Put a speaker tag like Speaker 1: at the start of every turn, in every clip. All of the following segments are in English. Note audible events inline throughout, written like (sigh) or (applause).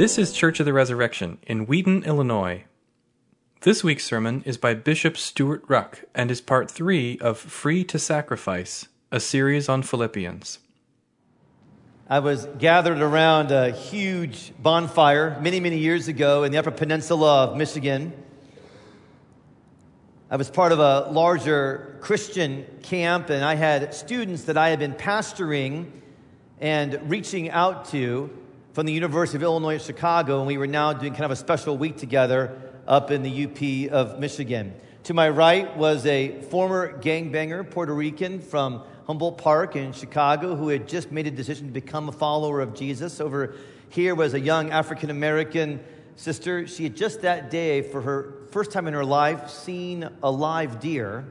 Speaker 1: This is Church of the Resurrection in Wheaton, Illinois. This week's sermon is by Bishop Stewart Ruch and is part three of Free to Sacrifice, a series on Philippians.
Speaker 2: I was gathered around a huge bonfire many, many years ago in the Upper Peninsula of Michigan. I was part of a larger Christian camp, and I had students that I had been pastoring and reaching out to from the University of Illinois at Chicago, and we were now doing kind of a special week together up in the UP of Michigan. To my right was a former gangbanger, Puerto Rican from Humboldt Park in Chicago, who had just made a decision to become a follower of Jesus. Over here was a young African American sister. She had just that day, for her first time in her life, seen a live deer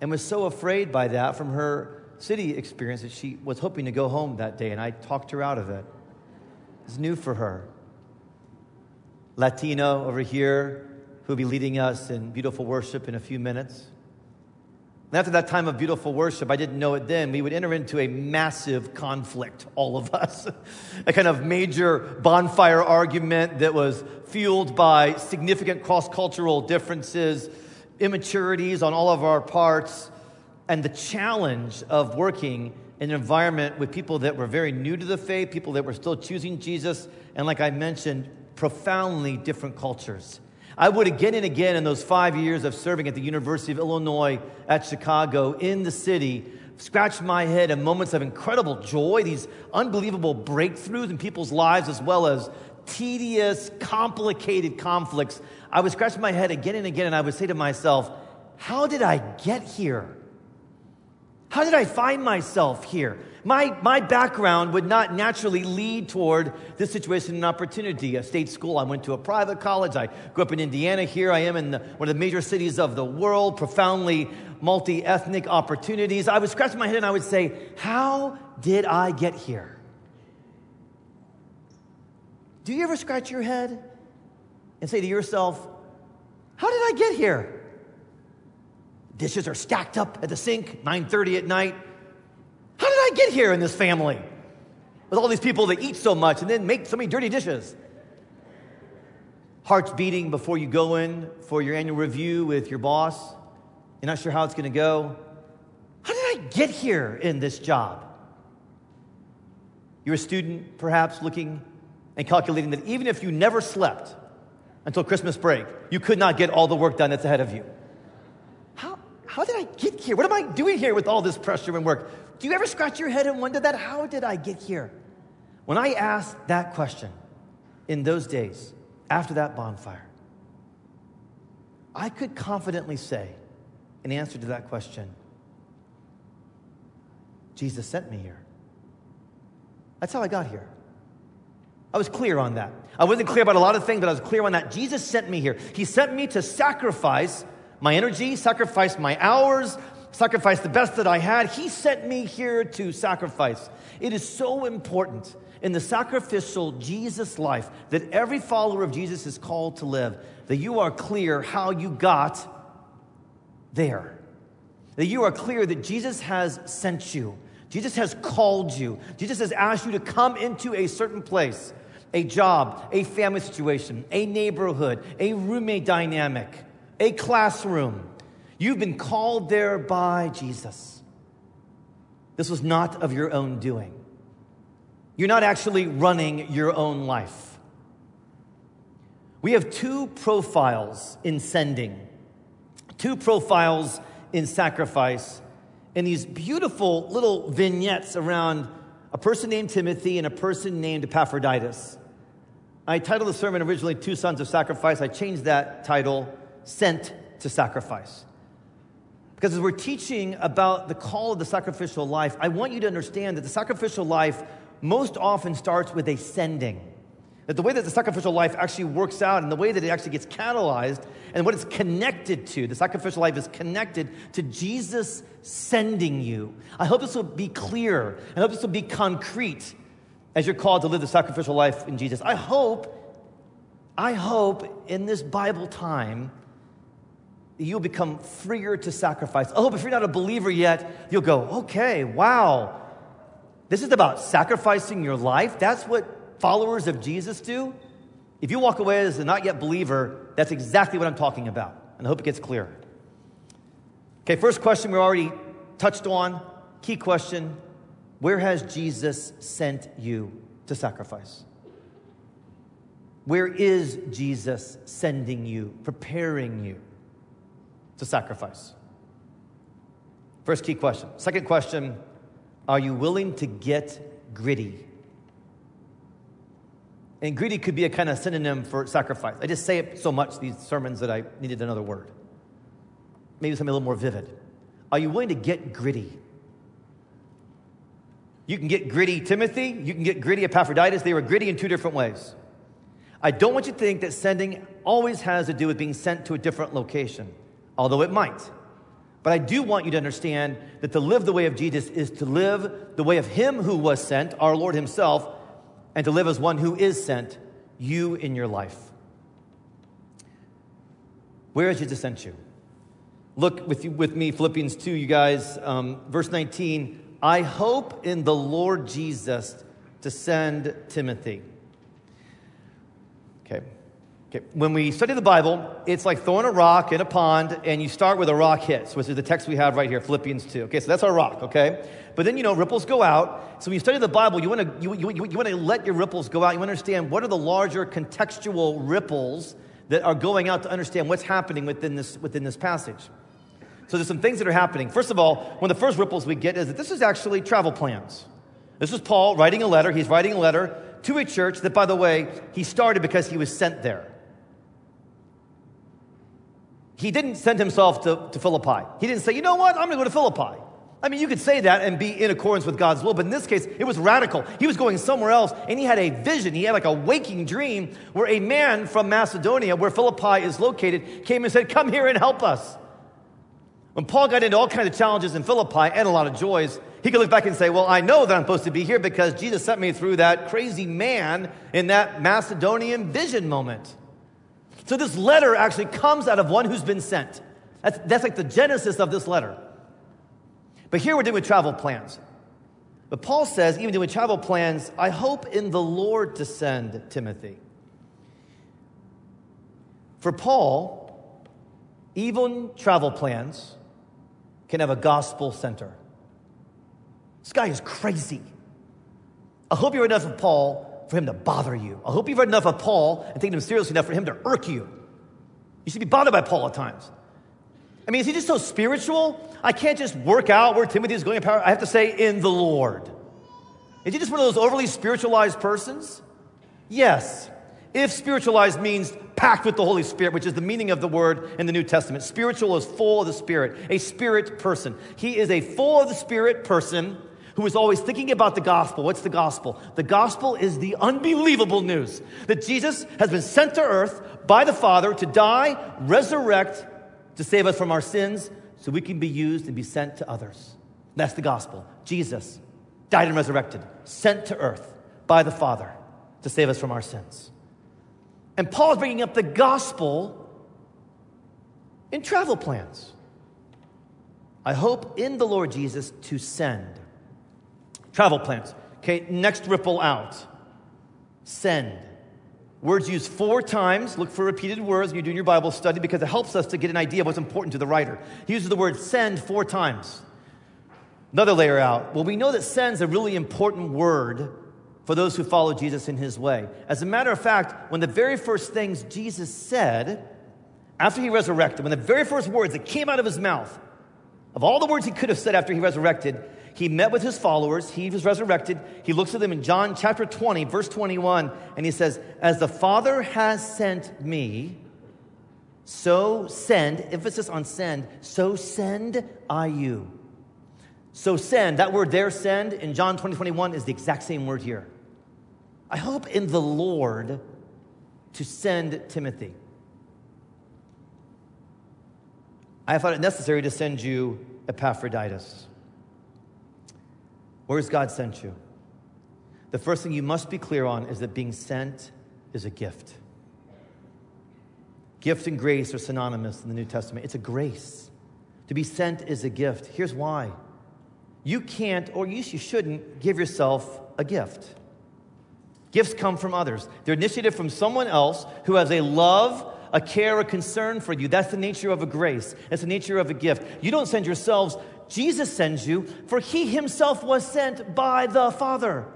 Speaker 2: and was so afraid by that from her city experience that she was hoping to go home that day, and I talked her out of it is new for her. Latino over here who'll be leading us in beautiful worship in a few minutes. And after that time of beautiful worship, I didn't know it then, we would enter into a massive conflict, all of us. (laughs) a kind of major bonfire argument that was fueled by significant cross cultural differences, immaturities on all of our parts, and the challenge of working an environment with people that were very new to the faith, people that were still choosing Jesus, and like I mentioned, profoundly different cultures. I would again and again in those five years of serving at the University of Illinois at Chicago in the city, scratch my head in moments of incredible joy, these unbelievable breakthroughs in people's lives, as well as tedious, complicated conflicts. I would scratch my head again and again, and I would say to myself, How did I get here? How did I find myself here? My, my background would not naturally lead toward this situation and opportunity. A state school, I went to a private college. I grew up in Indiana. Here I am in the, one of the major cities of the world, profoundly multi ethnic opportunities. I would scratch my head and I would say, How did I get here? Do you ever scratch your head and say to yourself, How did I get here? Dishes are stacked up at the sink, 9:30 at night. How did I get here in this family? With all these people that eat so much and then make so many dirty dishes. Hearts beating before you go in for your annual review with your boss. You're not sure how it's going to go. How did I get here in this job? You're a student, perhaps looking and calculating that even if you never slept until Christmas break, you could not get all the work done that's ahead of you. How did I get here? What am I doing here with all this pressure and work? Do you ever scratch your head and wonder that? How did I get here? When I asked that question in those days, after that bonfire, I could confidently say, in answer to that question, Jesus sent me here. That's how I got here. I was clear on that. I wasn't clear about a lot of things, but I was clear on that. Jesus sent me here. He sent me to sacrifice my energy, sacrificed my hours, sacrificed the best that I had. He sent me here to sacrifice. It is so important in the sacrificial Jesus life that every follower of Jesus is called to live, that you are clear how you got there. That you are clear that Jesus has sent you. Jesus has called you. Jesus has asked you to come into a certain place, a job, a family situation, a neighborhood, a roommate dynamic a classroom. You've been called there by Jesus. This was not of your own doing. You're not actually running your own life. We have two profiles in sending, two profiles in sacrifice, and these beautiful little vignettes around a person named Timothy and a person named Epaphroditus. I titled the sermon originally Two Sons of Sacrifice. I changed that title sent to sacrifice. Because as we're teaching about the call of the sacrificial life, I want you to understand that the sacrificial life most often starts with a sending. That the way that the sacrificial life actually works out and the way that it actually gets catalyzed and what it's connected to, the sacrificial life is connected to Jesus sending you. I hope this will be clear. I hope this will be concrete as you're called to live the sacrificial life in Jesus. I hope, I hope in this Bible time you'll become freer to sacrifice. Oh, but if you're not a believer yet, you'll go, okay, wow. This is about sacrificing your life. That's what followers of Jesus do, if you walk away as a not yet believer, that's exactly what I'm talking about. And I hope it gets clear. Okay, first question we already touched on. Key question Where has Jesus sent you to sacrifice? Where is Jesus sending you, preparing you to sacrifice? First key question. Second question Are you willing to get gritty? And greedy could be a kind of synonym for sacrifice. I just say it so much, these sermons, that I needed another word. Maybe something a little more vivid. Are you willing to get gritty? You can get gritty Timothy, you can get gritty Epaphroditus. They were gritty in two different ways. I don't want you to think that sending always has to do with being sent to a different location, although it might. But I do want you to understand that to live the way of Jesus is to live the way of Him who was sent, our Lord Himself, and to live as one who is sent, you in your life. Where has Jesus sent you? Look with, you, with me, Philippians 2, you guys, um, verse 19. I hope in the Lord Jesus to send Timothy. Okay. Okay. When we study the Bible, it's like throwing a rock in a pond, and you start where the rock hits, which is the text we have right here, Philippians 2. Okay, so that's our rock, okay? But then, you know, ripples go out. So when you study the Bible, you want to you, you, you want to let your ripples go out. You want to understand what are the larger contextual ripples that are going out to understand what's happening within this, within this passage. So there's some things that are happening. First of all, one of the first ripples we get is that this is actually travel plans. This is Paul writing a letter. He's writing a letter to a church that, by the way, he started because he was sent there. He didn't send himself to, to Philippi. He didn't say, you know what, I'm going to go to Philippi. I mean, you could say that and be in accordance with God's will, but in this case, it was radical. He was going somewhere else, and he had a vision. He had like a waking dream where a man from Macedonia, where Philippi is located, came and said, Come here and help us. When Paul got into all kinds of challenges in Philippi and a lot of joys, he could look back and say, Well, I know that I'm supposed to be here because Jesus sent me through that crazy man in that Macedonian vision moment. So this letter actually comes out of one who's been sent. That's, that's like the genesis of this letter. But here we're doing with travel plans. But Paul says, even doing travel plans, I hope in the Lord to send Timothy. For Paul, even travel plans can have a gospel center. This guy is crazy. I hope you're enough of Paul for him to bother you. I hope you've read enough of Paul and taken him seriously enough for him to irk you. You should be bothered by Paul at times. I mean, is he just so spiritual? I can't just work out where Timothy is going in power. I have to say, in the Lord. Is he just one of those overly spiritualized persons? Yes. If spiritualized means packed with the Holy Spirit, which is the meaning of the word in the New Testament. Spiritual is full of the Spirit, a spirit person. He is a full of the Spirit person who is always thinking about the gospel. What's the gospel? The gospel is the unbelievable news that Jesus has been sent to earth by the Father to die, resurrect, to save us from our sins so we can be used and be sent to others. That's the gospel. Jesus died and resurrected, sent to earth by the Father to save us from our sins. And Paul is bringing up the gospel in travel plans. I hope in the Lord Jesus to send. Travel plans. Okay, next ripple out. Send. Words used four times. Look for repeated words when you're doing your Bible study because it helps us to get an idea of what's important to the writer. He uses the word send four times. Another layer out. Well, we know that send's a really important word for those who follow Jesus in his way. As a matter of fact, when the very first things Jesus said after he resurrected, when the very first words that came out of his mouth, of all the words he could have said after he resurrected, he met with his followers. He was resurrected. He looks at them in John chapter 20, verse 21, and he says, As the Father has sent me, so send, emphasis on send, so send I you. So send, that word there, send, in John 20, 21 is the exact same word here. I hope in the Lord to send Timothy. I thought it necessary to send you Epaphroditus. Where has God sent you? The first thing you must be clear on is that being sent is a gift. Gift and grace are synonymous in the New Testament. It's a grace. To be sent is a gift. Here's why you can't, or you shouldn't, give yourself a gift. Gifts come from others. They're initiated from someone else who has a love, a care, a concern for you. That's the nature of a grace. That's the nature of a gift. You don't send yourselves, Jesus sends you, for he himself was sent by the Father.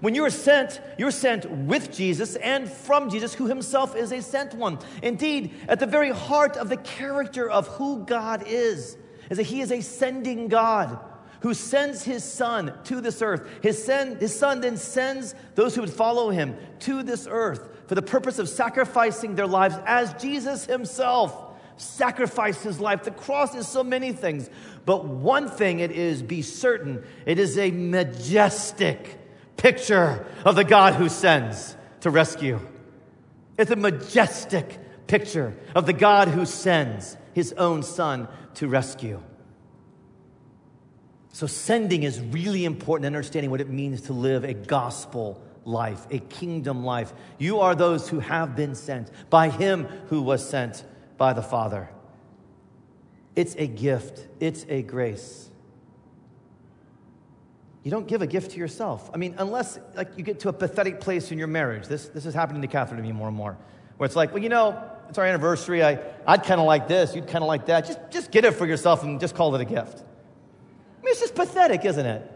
Speaker 2: When you are sent, you're sent with Jesus and from Jesus, who himself is a sent one. Indeed, at the very heart of the character of who God is, is that he is a sending God who sends his son to this earth. His, send, his son then sends those who would follow him to this earth for the purpose of sacrificing their lives as Jesus himself sacrificed his life. The cross is so many things, but one thing it is be certain it is a majestic picture of the God who sends to rescue. It's a majestic picture of the God who sends his own son to rescue. So, sending is really important understanding what it means to live a gospel life, a kingdom life. You are those who have been sent by Him who was sent by the Father. It's a gift, it's a grace. You don't give a gift to yourself. I mean, unless like you get to a pathetic place in your marriage. This, this is happening to Catherine and me more and more. Where it's like, well, you know, it's our anniversary. I, I'd kind of like this. You'd kind of like that. Just, just get it for yourself and just call it a gift. I mean, it's just pathetic, isn't it?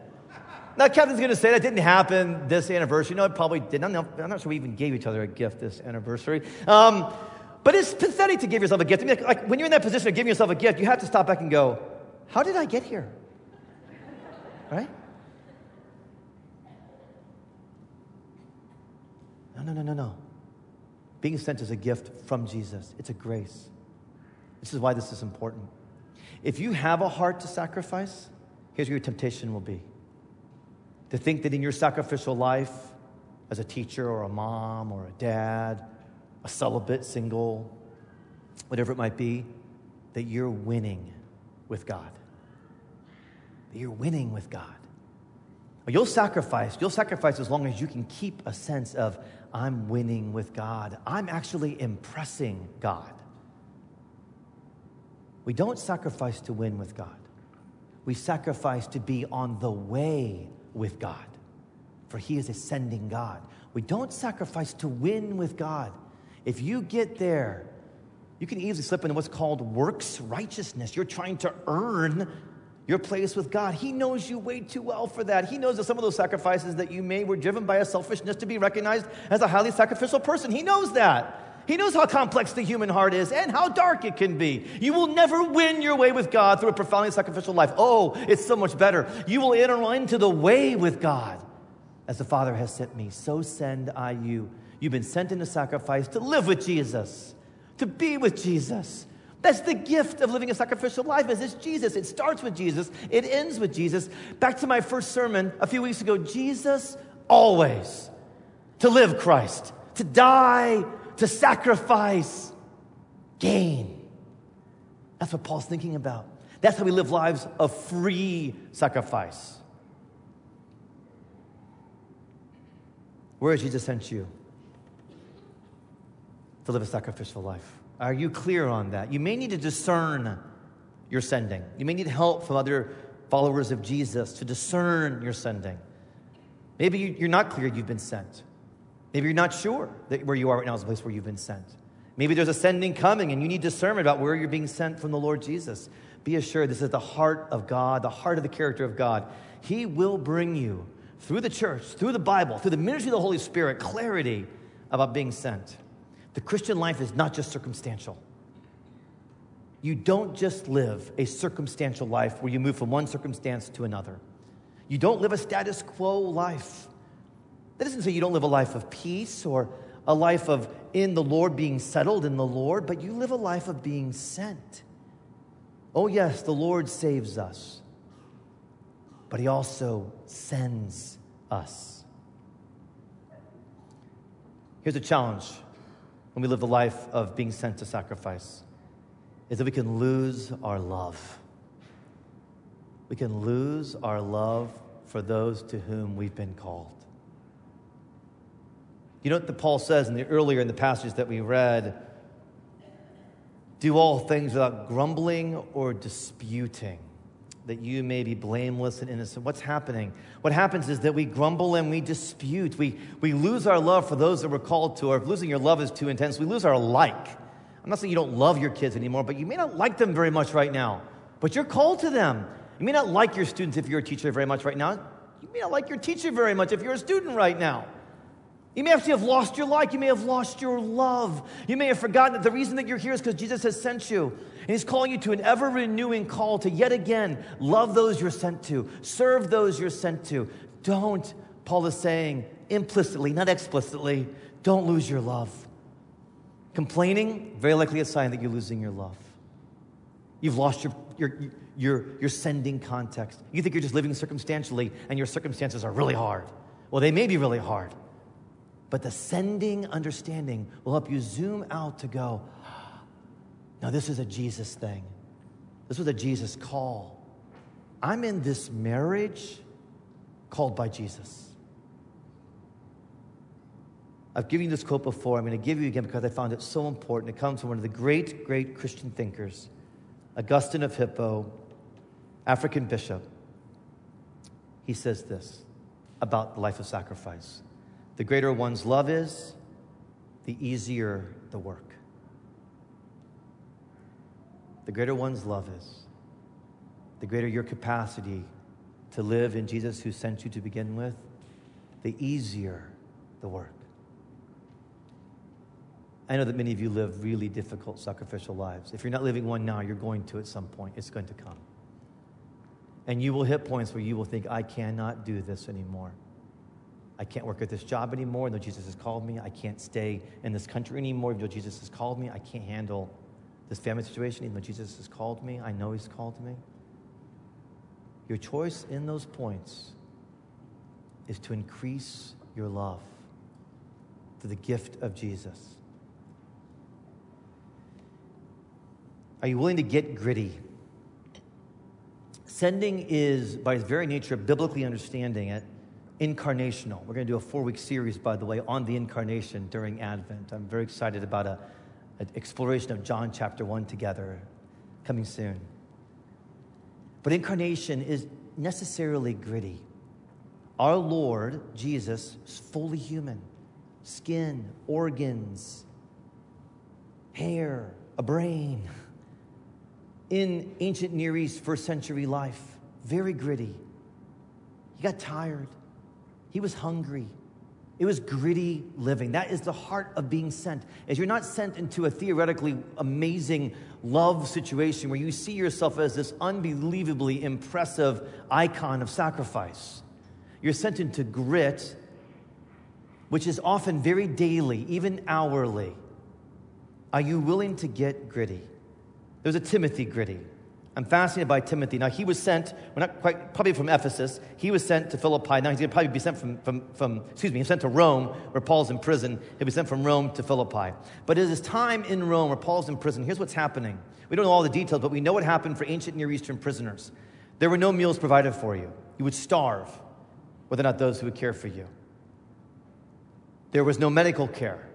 Speaker 2: Now, Kevin's going to say that didn't happen this anniversary. No, it probably didn't. I'm not, I'm not sure we even gave each other a gift this anniversary. Um, but it's pathetic to give yourself a gift. I mean, like, like when you're in that position of giving yourself a gift, you have to stop back and go, how did I get here? Right? No, no, no, no, no. Being sent is a gift from Jesus, it's a grace. This is why this is important. If you have a heart to sacrifice, here's where your temptation will be to think that in your sacrificial life, as a teacher or a mom or a dad, a celibate, single, whatever it might be, that you're winning with God. That you're winning with God. You'll sacrifice. You'll sacrifice as long as you can keep a sense of, I'm winning with God. I'm actually impressing God. We don't sacrifice to win with God. We sacrifice to be on the way with God, for He is ascending God. We don't sacrifice to win with God. If you get there, you can easily slip into what's called works righteousness. You're trying to earn your place with God. He knows you way too well for that. He knows that some of those sacrifices that you made were driven by a selfishness to be recognized as a highly sacrificial person. He knows that. He knows how complex the human heart is and how dark it can be. You will never win your way with God through a profoundly sacrificial life. Oh, it's so much better. You will enter into the way with God as the Father has sent me. So send I you. You've been sent into sacrifice to live with Jesus, to be with Jesus. That's the gift of living a sacrificial life is it's Jesus. It starts with Jesus. It ends with Jesus. Back to my first sermon a few weeks ago, Jesus always to live Christ, to die to sacrifice, gain. That's what Paul's thinking about. That's how we live lives of free sacrifice. Where has Jesus sent you to live a sacrificial life? Are you clear on that? You may need to discern your sending. You may need help from other followers of Jesus to discern your sending. Maybe you're not clear you've been sent. Maybe you're not sure that where you are right now is the place where you've been sent. Maybe there's a sending coming and you need discernment about where you're being sent from the Lord Jesus. Be assured this is the heart of God, the heart of the character of God. He will bring you through the church, through the Bible, through the ministry of the Holy Spirit, clarity about being sent. The Christian life is not just circumstantial. You don't just live a circumstantial life where you move from one circumstance to another. You don't live a status quo life. That doesn't say you don't live a life of peace or a life of in the Lord being settled in the Lord, but you live a life of being sent. Oh, yes, the Lord saves us, but He also sends us. Here's a challenge when we live the life of being sent to sacrifice is that we can lose our love. We can lose our love for those to whom we've been called. You know what Paul says in the earlier in the passage that we read? Do all things without grumbling or disputing. That you may be blameless and innocent. What's happening? What happens is that we grumble and we dispute. We, we lose our love for those that we're called to, or if losing your love is too intense, we lose our like. I'm not saying you don't love your kids anymore, but you may not like them very much right now. But you're called to them. You may not like your students if you're a teacher very much right now. You may not like your teacher very much if you're a student right now. You may actually have lost your like. You may have lost your love. You may have forgotten that the reason that you're here is because Jesus has sent you. And He's calling you to an ever renewing call to yet again love those you're sent to, serve those you're sent to. Don't, Paul is saying implicitly, not explicitly, don't lose your love. Complaining, very likely a sign that you're losing your love. You've lost your, your, your, your sending context. You think you're just living circumstantially, and your circumstances are really hard. Well, they may be really hard. But the sending understanding will help you zoom out to go, now this is a Jesus thing. This was a Jesus call. I'm in this marriage called by Jesus. I've given you this quote before. I'm going to give you again because I found it so important. It comes from one of the great, great Christian thinkers, Augustine of Hippo, African bishop. He says this about the life of sacrifice. The greater one's love is, the easier the work. The greater one's love is, the greater your capacity to live in Jesus who sent you to begin with, the easier the work. I know that many of you live really difficult, sacrificial lives. If you're not living one now, you're going to at some point. It's going to come. And you will hit points where you will think, I cannot do this anymore. I can't work at this job anymore, though Jesus has called me. I can't stay in this country anymore, though Jesus has called me. I can't handle this family situation, even though Jesus has called me. I know He's called me. Your choice in those points is to increase your love for the gift of Jesus. Are you willing to get gritty? Sending is, by its very nature, biblically understanding it, incarnational. We're going to do a four week series, by the way, on the incarnation during Advent. I'm very excited about an exploration of John chapter 1 together coming soon. But incarnation is necessarily gritty. Our Lord, Jesus, is fully human skin, organs, hair, a brain. In ancient Near East, first century life, very gritty. He got tired. He was hungry. It was gritty living. That is the heart of being sent. As you're not sent into a theoretically amazing love situation where you see yourself as this unbelievably impressive icon of sacrifice. You're sent into grit, which is often very daily, even hourly. Are you willing to get gritty? There's a Timothy gritty. I'm fascinated by Timothy. Now, he was sent, we're not quite, probably from Ephesus. He was sent to Philippi. Now, he's going to probably be sent from, from, from, excuse me, he's sent to Rome, where Paul's in prison. He'll be sent from Rome to Philippi. But at time in Rome, where Paul's in prison, here's what's happening. We don't know all the details, but we know what happened for ancient Near Eastern prisoners. There were no meals provided for you. You would starve, whether or not those who would care for you. There was no medical care.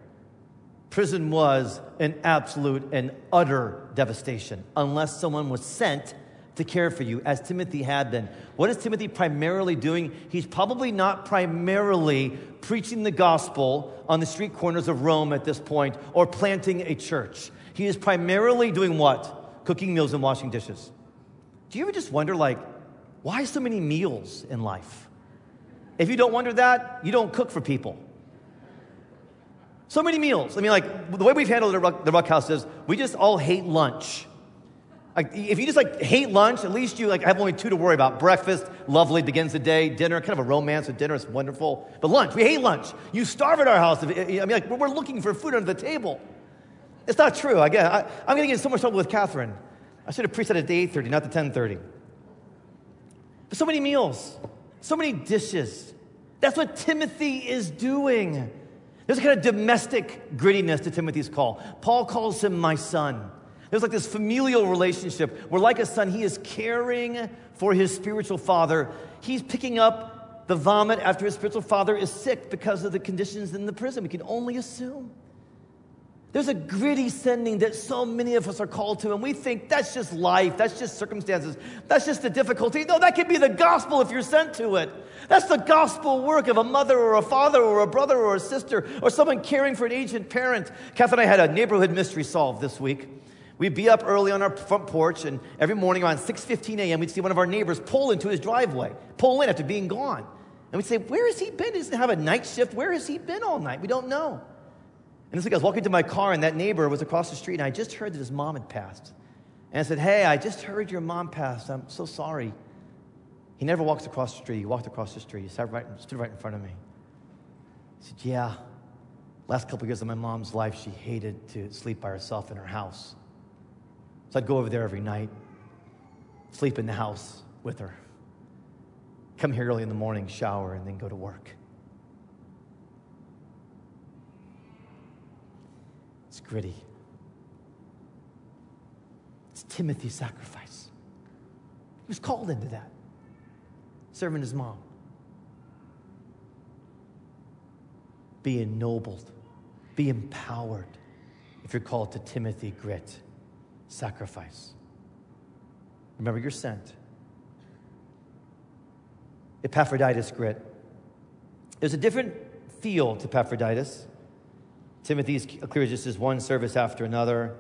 Speaker 2: Prison was an absolute and utter devastation unless someone was sent to care for you, as Timothy had been. What is Timothy primarily doing? He's probably not primarily preaching the gospel on the street corners of Rome at this point or planting a church. He is primarily doing what? Cooking meals and washing dishes. Do you ever just wonder, like, why so many meals in life? If you don't wonder that, you don't cook for people. So many meals. I mean, like, the way we've handled the Ruch, the Ruch House is we just all hate lunch. Like, if you just like hate lunch, at least you like have only two to worry about. Breakfast, lovely, begins the day. Dinner, kind of a romance with dinner, is wonderful. But lunch, we hate lunch. You starve at our house. I mean, like, we're looking for food under the table. It's not true. Again, I, I'm going to get so much trouble with Catherine. I should have preached that at the 8.30, not the 10.30. But so many meals, so many dishes. That's what Timothy is doing. There's a kind of domestic grittiness to Timothy's call. Paul calls him my son. There's like this familial relationship where, like a son, he is caring for his spiritual father. He's picking up the vomit after his spiritual father is sick because of the conditions in the prison. We can only assume. There's a gritty sending that so many of us are called to, and we think that's just life, that's just circumstances, that's just the difficulty. No, that can be the gospel if you're sent to it. That's the gospel work of a mother or a father or a brother or a sister or someone caring for an aged parent. Kath and I had a neighborhood mystery solved this week. We'd be up early on our front porch, and every morning around 6.15 a.m., we'd see one of our neighbors pull into his driveway, pull in after being gone. And we'd say, where has he been? He doesn't have a night shift. Where has he been all night? We don't know. And this week I was walking to my car, and that neighbor was across the street, and I just heard that his mom had passed. And I said, Hey, I just heard your mom passed. I'm so sorry. He never walks across the street. He walked across the street. He sat right, stood right in front of me. He said, Yeah, last couple of years of my mom's life, she hated to sleep by herself in her house. So I'd go over there every night, sleep in the house with her, come here early in the morning, shower, and then go to work. It's gritty. It's Timothy's sacrifice. He was called into that, serving his mom. Be ennobled, be empowered if you're called to Timothy grit, sacrifice. Remember, you're sent. Epaphroditus grit. There's a different feel to Epaphroditus. Timothy's clear just as one service after another.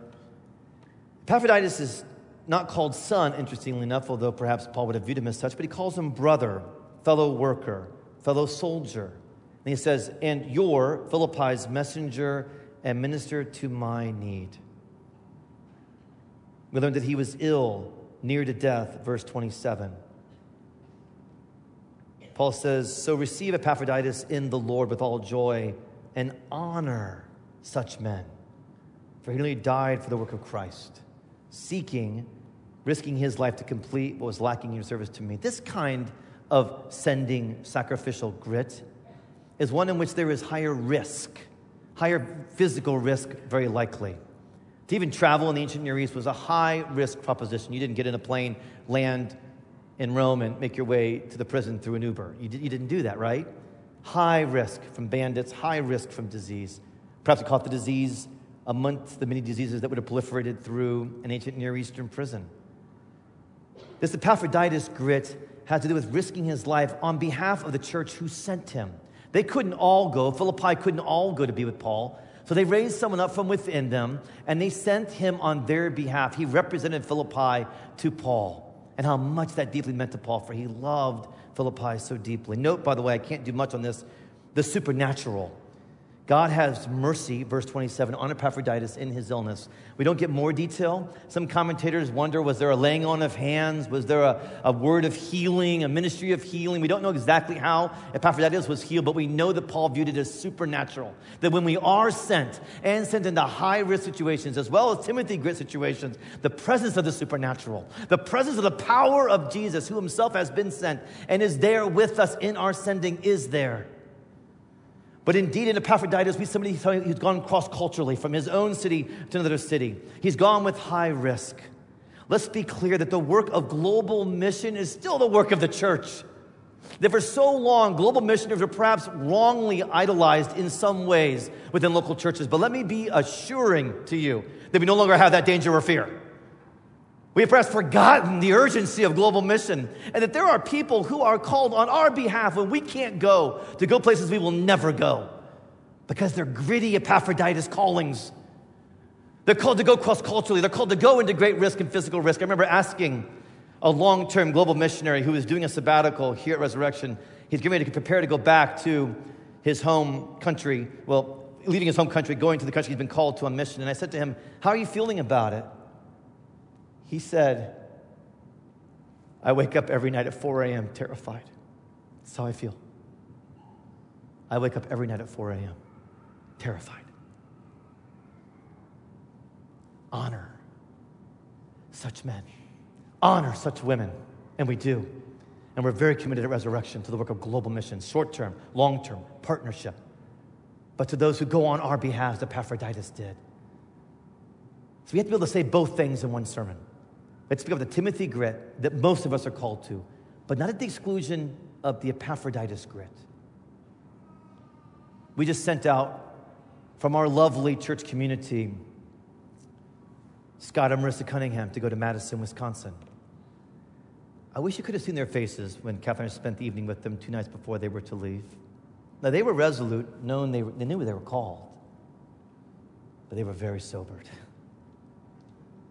Speaker 2: Epaphroditus is not called son, interestingly enough, although perhaps Paul would have viewed him as such, but he calls him brother, fellow worker, fellow soldier. And he says, and your, Philippi's messenger and minister to my need. We learned that he was ill, near to death, verse 27. Paul says, So receive Epaphroditus in the Lord with all joy and honor such men. For he nearly died for the work of Christ, seeking, risking his life to complete what was lacking in your service to me. This kind of sending sacrificial grit is one in which there is higher risk, higher physical risk, very likely. To even travel in the ancient Near East was a high risk proposition. You didn't get in a plane, land in Rome, and make your way to the prison through an Uber. You, you didn't do that, right? High risk from bandits, high risk from disease. Perhaps we caught the disease amongst the many diseases that would have proliferated through an ancient Near Eastern prison. This Epaphroditus grit had to do with risking his life on behalf of the church who sent him. They couldn't all go, Philippi couldn't all go to be with Paul. So they raised someone up from within them and they sent him on their behalf. He represented Philippi to Paul and how much that deeply meant to Paul, for he loved Philippi so deeply. Note, by the way, I can't do much on this the supernatural God has mercy, verse 27, on Epaphroditus in his illness. We don't get more detail. Some commentators wonder was there a laying on of hands? Was there a, a word of healing, a ministry of healing? We don't know exactly how Epaphroditus was healed, but we know that Paul viewed it as supernatural. That when we are sent and sent into high risk situations, as well as Timothy grit situations, the presence of the supernatural, the presence of the power of Jesus, who himself has been sent and is there with us in our sending, is there. But indeed, in Epaphroditus, we somebody who's gone cross culturally from his own city to another city. He's gone with high risk. Let's be clear that the work of global mission is still the work of the church. That for so long, global missionaries were perhaps wrongly idolized in some ways within local churches. But let me be assuring to you that we no longer have that danger or fear. We have perhaps forgotten the urgency of global mission and that there are people who are called on our behalf when we can't go to go places we will never go because they're gritty Epaphroditus callings. They're called to go cross culturally, they're called to go into great risk and physical risk. I remember asking a long term global missionary who was doing a sabbatical here at Resurrection, he's getting ready to prepare to go back to his home country, well, leaving his home country, going to the country he's been called to on mission. And I said to him, How are you feeling about it? He said, I wake up every night at 4 a.m. terrified. That's how I feel. I wake up every night at 4 a.m. terrified. Honor such men, honor such women, and we do. And we're very committed at Resurrection to the work of global missions, short term, long term, partnership. But to those who go on our behalf, as Epaphroditus did. So we have to be able to say both things in one sermon. Let's speak of the Timothy grit that most of us are called to, but not at the exclusion of the Epaphroditus grit. We just sent out from our lovely church community, Scott and Marissa Cunningham, to go to Madison, Wisconsin. I wish you could have seen their faces when Catherine spent the evening with them two nights before they were to leave. Now, they were resolute, knowing they, were, they knew they were called, but they were very sobered. (laughs)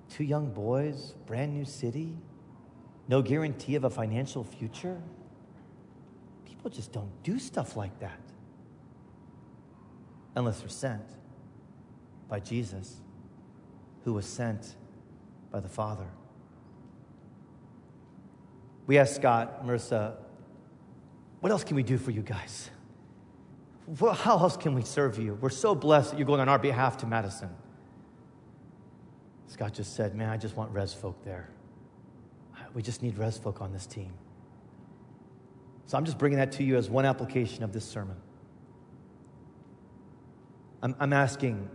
Speaker 2: Two young boys, brand new city, no guarantee of a financial future. People just don't do stuff like that unless they're sent by Jesus, who was sent by the Father. We asked Scott, Marissa, what else can we do for you guys? How else can we serve you? We're so blessed that you're going on our behalf to Madison. Scott just said, Man, I just want res folk there. We just need res folk on this team. So I'm just bringing that to you as one application of this sermon. I'm, I'm asking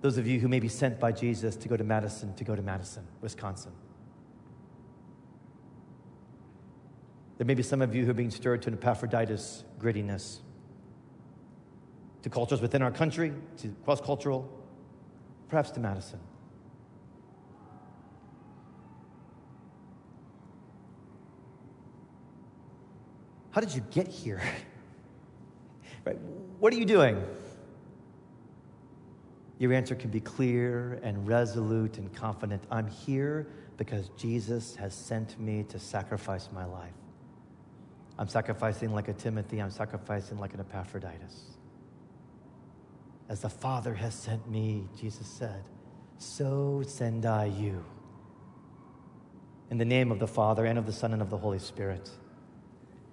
Speaker 2: those of you who may be sent by Jesus to go to Madison, to go to Madison, Wisconsin. There may be some of you who are being stirred to an Epaphroditus grittiness, to cultures within our country, to cross cultural, perhaps to Madison. How did you get here? (laughs) right? What are you doing? Your answer can be clear and resolute and confident. I'm here because Jesus has sent me to sacrifice my life. I'm sacrificing like a Timothy, I'm sacrificing like an Epaphroditus. As the Father has sent me, Jesus said, so send I you. In the name of the Father, and of the Son, and of the Holy Spirit.